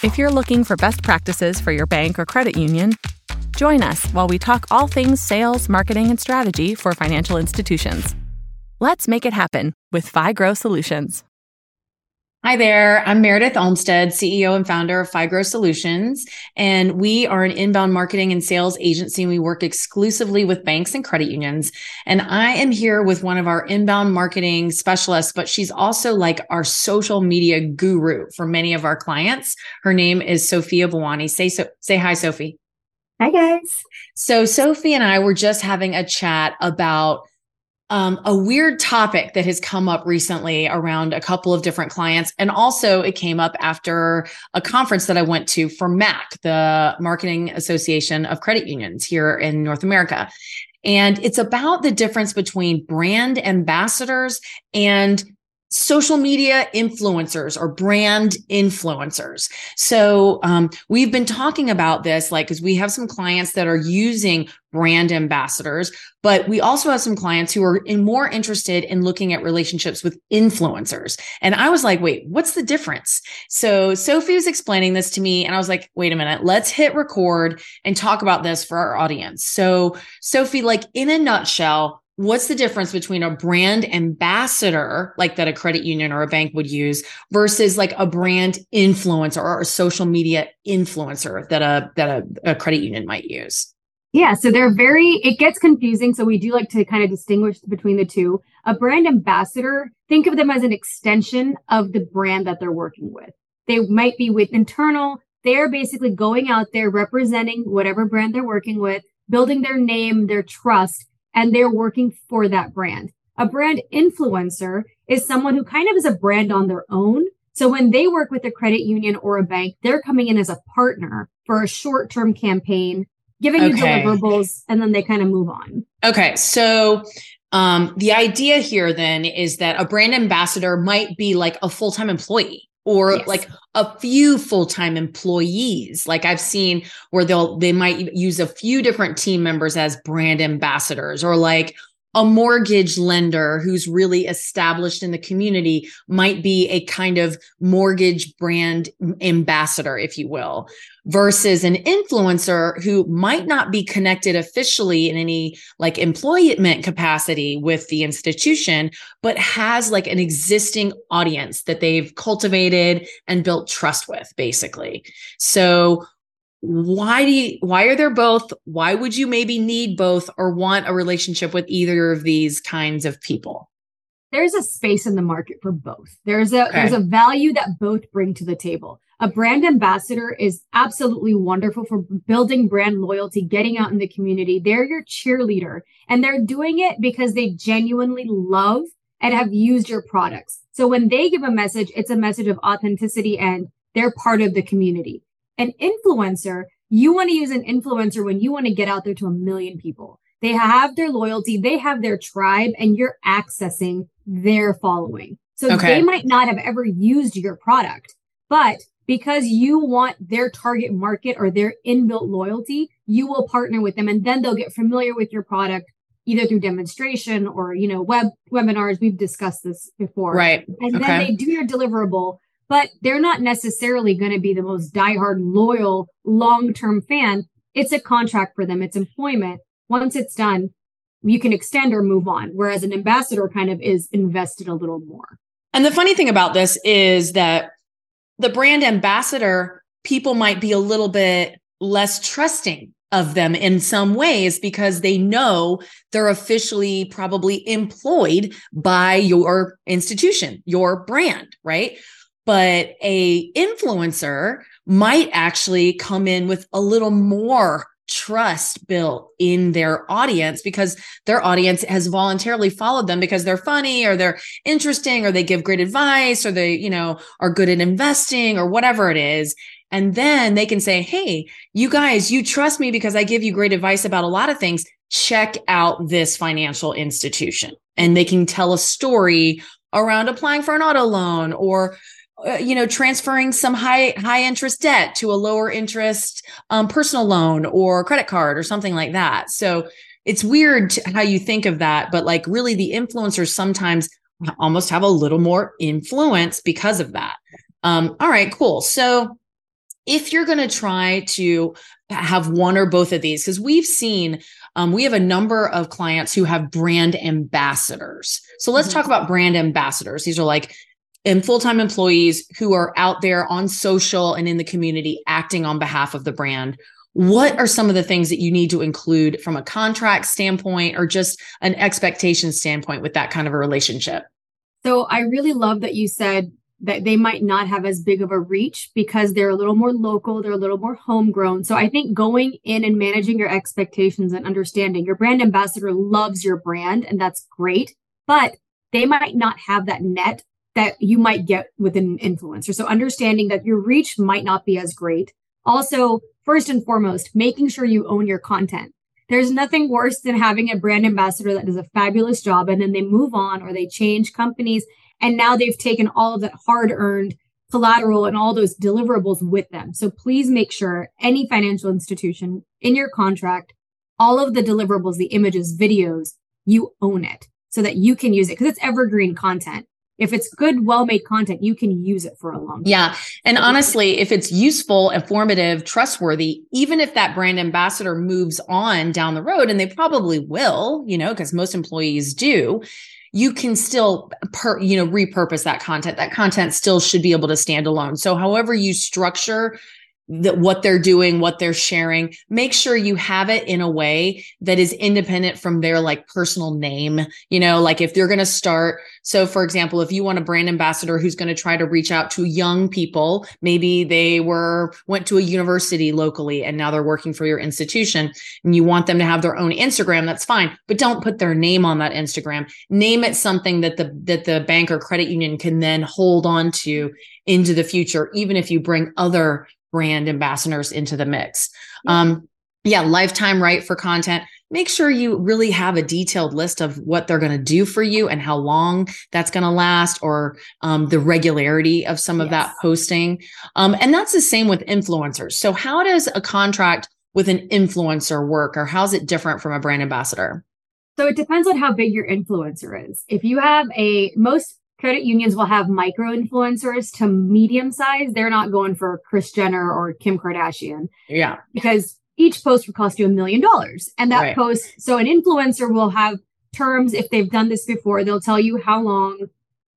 If you're looking for best practices for your bank or credit union, join us while we talk all things sales, marketing, and strategy for financial institutions. Let's make it happen with FiGrow Solutions. Hi there. I'm Meredith Olmstead, CEO and founder of FiGrow Solutions. And we are an inbound marketing and sales agency. And we work exclusively with banks and credit unions. And I am here with one of our inbound marketing specialists, but she's also like our social media guru for many of our clients. Her name is Sophia Bawani. Say so say hi, Sophie. Hi guys. So Sophie and I were just having a chat about um, a weird topic that has come up recently around a couple of different clients. And also, it came up after a conference that I went to for MAC, the Marketing Association of Credit Unions here in North America. And it's about the difference between brand ambassadors and social media influencers or brand influencers. So um, we've been talking about this, like, because we have some clients that are using brand ambassadors, but we also have some clients who are in more interested in looking at relationships with influencers. And I was like, wait, what's the difference? So Sophie was explaining this to me, and I was like, wait a minute, let's hit record and talk about this for our audience. So Sophie, like in a nutshell, what's the difference between a brand ambassador like that a credit union or a bank would use versus like a brand influencer or a social media influencer that a that a, a credit union might use? Yeah so they're very it gets confusing so we do like to kind of distinguish between the two. A brand ambassador think of them as an extension of the brand that they're working with. They might be with internal they're basically going out there representing whatever brand they're working with building their name their trust and they're working for that brand. A brand influencer is someone who kind of is a brand on their own. So when they work with a credit union or a bank, they're coming in as a partner for a short term campaign, giving okay. you deliverables, and then they kind of move on. Okay. So um, the idea here then is that a brand ambassador might be like a full time employee or yes. like a few full-time employees like i've seen where they'll they might use a few different team members as brand ambassadors or like a mortgage lender who's really established in the community might be a kind of mortgage brand ambassador if you will versus an influencer who might not be connected officially in any like employment capacity with the institution, but has like an existing audience that they've cultivated and built trust with, basically. So why do you why are there both why would you maybe need both or want a relationship with either of these kinds of people there's a space in the market for both there's a okay. there's a value that both bring to the table a brand ambassador is absolutely wonderful for building brand loyalty, getting out in the community. They're your cheerleader and they're doing it because they genuinely love and have used your products. So when they give a message, it's a message of authenticity and they're part of the community. An influencer, you want to use an influencer when you want to get out there to a million people. They have their loyalty, they have their tribe, and you're accessing their following. So okay. they might not have ever used your product, but because you want their target market or their inbuilt loyalty, you will partner with them and then they'll get familiar with your product either through demonstration or, you know, web webinars. We've discussed this before. Right. And okay. then they do your deliverable, but they're not necessarily going to be the most diehard, loyal, long-term fan. It's a contract for them. It's employment. Once it's done, you can extend or move on. Whereas an ambassador kind of is invested a little more. And the funny thing about this is that the brand ambassador, people might be a little bit less trusting of them in some ways because they know they're officially probably employed by your institution, your brand, right? But a influencer might actually come in with a little more trust built in their audience because their audience has voluntarily followed them because they're funny or they're interesting or they give great advice or they, you know, are good at investing or whatever it is. And then they can say, Hey, you guys, you trust me because I give you great advice about a lot of things. Check out this financial institution. And they can tell a story around applying for an auto loan or uh, you know transferring some high high interest debt to a lower interest um, personal loan or credit card or something like that so it's weird how you think of that but like really the influencers sometimes almost have a little more influence because of that um, all right cool so if you're going to try to have one or both of these, because we've seen um, we have a number of clients who have brand ambassadors. So let's mm-hmm. talk about brand ambassadors. These are like and full-time employees who are out there on social and in the community acting on behalf of the brand what are some of the things that you need to include from a contract standpoint or just an expectation standpoint with that kind of a relationship so i really love that you said that they might not have as big of a reach because they're a little more local, they're a little more homegrown. So I think going in and managing your expectations and understanding your brand ambassador loves your brand, and that's great, but they might not have that net that you might get with an influencer. So understanding that your reach might not be as great. Also, first and foremost, making sure you own your content. There's nothing worse than having a brand ambassador that does a fabulous job and then they move on or they change companies and now they've taken all of that hard earned collateral and all those deliverables with them. So please make sure any financial institution in your contract, all of the deliverables, the images, videos, you own it so that you can use it because it's evergreen content if it's good, well made content, you can use it for a long time. Yeah. And honestly, if it's useful, informative, trustworthy, even if that brand ambassador moves on down the road, and they probably will, you know, because most employees do, you can still per, you know repurpose that content that content still should be able to stand alone so however you structure that what they're doing, what they're sharing. Make sure you have it in a way that is independent from their like personal name. You know, like if they're going to start. So, for example, if you want a brand ambassador who's going to try to reach out to young people, maybe they were went to a university locally and now they're working for your institution, and you want them to have their own Instagram. That's fine, but don't put their name on that Instagram. Name it something that the that the bank or credit union can then hold on to into the future, even if you bring other brand ambassadors into the mix. Yeah. Um, yeah, lifetime right for content. Make sure you really have a detailed list of what they're going to do for you and how long that's going to last, or um, the regularity of some of yes. that posting. Um, and that's the same with influencers. So, how does a contract with an influencer work, or how's it different from a brand ambassador? So it depends on how big your influencer is. If you have a most credit unions will have micro influencers to medium size. They're not going for Kris Jenner or Kim Kardashian. Yeah. Because each post would cost you a million dollars. And that right. post, so an influencer will have terms if they've done this before, they'll tell you how long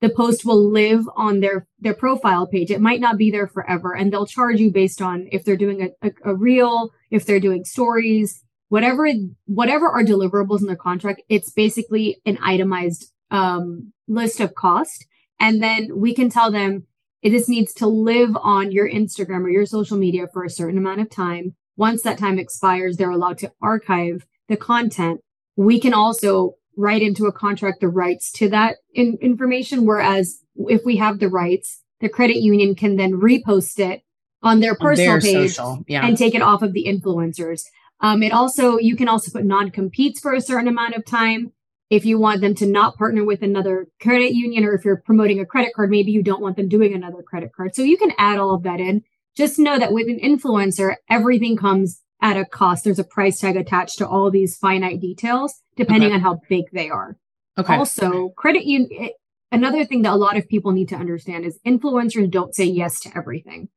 the post will live on their their profile page. It might not be there forever, and they'll charge you based on if they're doing a, a, a reel, if they're doing stories, whatever whatever are deliverables in their contract. It's basically an itemized um, list of cost. And then we can tell them this needs to live on your Instagram or your social media for a certain amount of time. Once that time expires, they're allowed to archive the content. We can also write into a contract the rights to that in- information. Whereas if we have the rights, the credit union can then repost it on their personal on their page yeah. and take it off of the influencers. Um, it also, you can also put non competes for a certain amount of time if you want them to not partner with another credit union or if you're promoting a credit card, maybe you don't want them doing another credit card. So you can add all of that in. Just know that with an influencer, everything comes at a cost. There's a price tag attached to all these finite details, depending okay. on how big they are. Okay. Also, credit union, eh, another thing that a lot of people need to understand is influencers don't say yes to everything.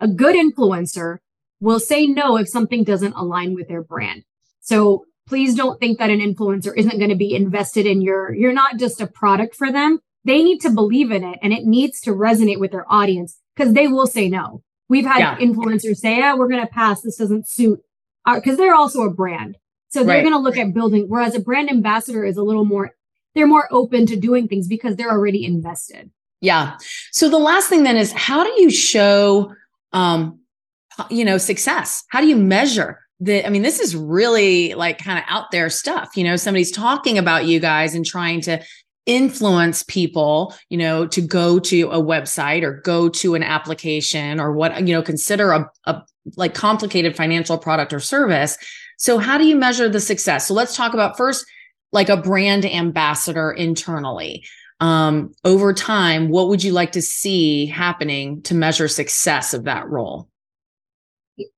A good influencer will say no if something doesn't align with their brand. So please don't think that an influencer isn't going to be invested in your, you're not just a product for them. They need to believe in it and it needs to resonate with their audience because they will say no. We've had yeah. influencers say, yeah, we're going to pass. This doesn't suit our because they're also a brand. So they're right. going to look at building, whereas a brand ambassador is a little more, they're more open to doing things because they're already invested. Yeah. So the last thing then is how do you show, um, you know, success? How do you measure that I mean, this is really like kind of out there stuff. You know, somebody's talking about you guys and trying to influence people, you know, to go to a website or go to an application or what, you know, consider a, a like complicated financial product or service. So how do you measure the success? So let's talk about first like a brand ambassador internally. Um, over time, what would you like to see happening to measure success of that role?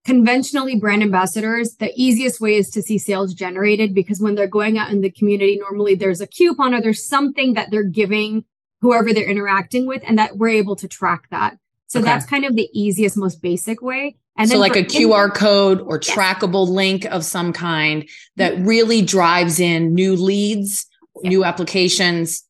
Conventionally brand ambassadors, the easiest way is to see sales generated because when they're going out in the community, normally there's a coupon or there's something that they're giving whoever they're interacting with and that we're able to track that. So okay. that's kind of the easiest, most basic way. And so like a QR code or trackable link of some kind that mm-hmm. really drives in new leads, new applications,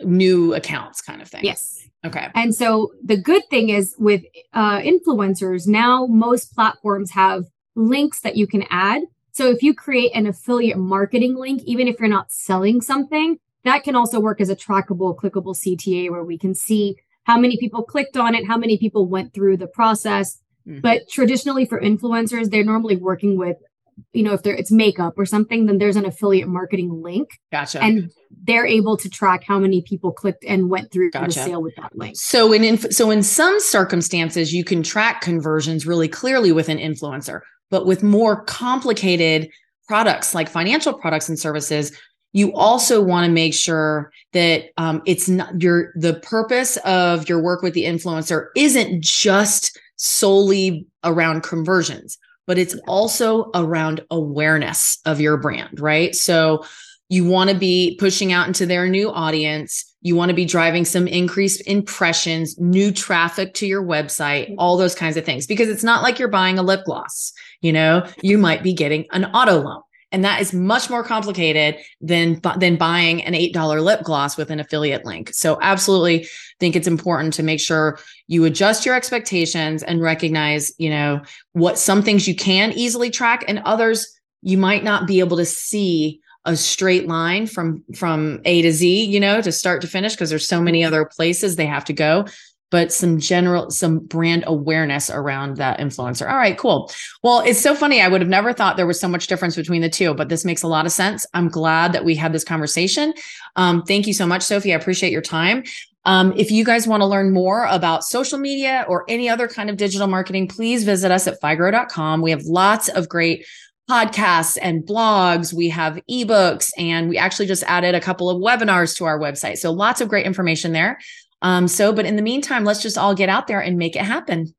new accounts kind of thing. Yes. Okay. And so the good thing is with uh, influencers, now most platforms have links that you can add. So if you create an affiliate marketing link, even if you're not selling something, that can also work as a trackable, clickable CTA where we can see how many people clicked on it, how many people went through the process. Mm-hmm. But traditionally for influencers, they're normally working with you know, if there it's makeup or something, then there's an affiliate marketing link. Gotcha. And they're able to track how many people clicked and went through gotcha. the sale with that link. So in inf- so in some circumstances, you can track conversions really clearly with an influencer, but with more complicated products like financial products and services, you also want to make sure that um, it's not your the purpose of your work with the influencer isn't just solely around conversions but it's also around awareness of your brand, right? So you want to be pushing out into their new audience. You want to be driving some increased impressions, new traffic to your website, mm-hmm. all those kinds of things, because it's not like you're buying a lip gloss. You know, you might be getting an auto loan and that is much more complicated than than buying an $8 lip gloss with an affiliate link. So absolutely think it's important to make sure you adjust your expectations and recognize you know what some things you can easily track and others you might not be able to see a straight line from from A to Z, you know, to start to finish because there's so many other places they have to go but some general some brand awareness around that influencer all right cool well it's so funny i would have never thought there was so much difference between the two but this makes a lot of sense i'm glad that we had this conversation um, thank you so much sophie i appreciate your time um, if you guys want to learn more about social media or any other kind of digital marketing please visit us at figrow.com we have lots of great podcasts and blogs. We have ebooks and we actually just added a couple of webinars to our website. So lots of great information there. Um, so, but in the meantime, let's just all get out there and make it happen.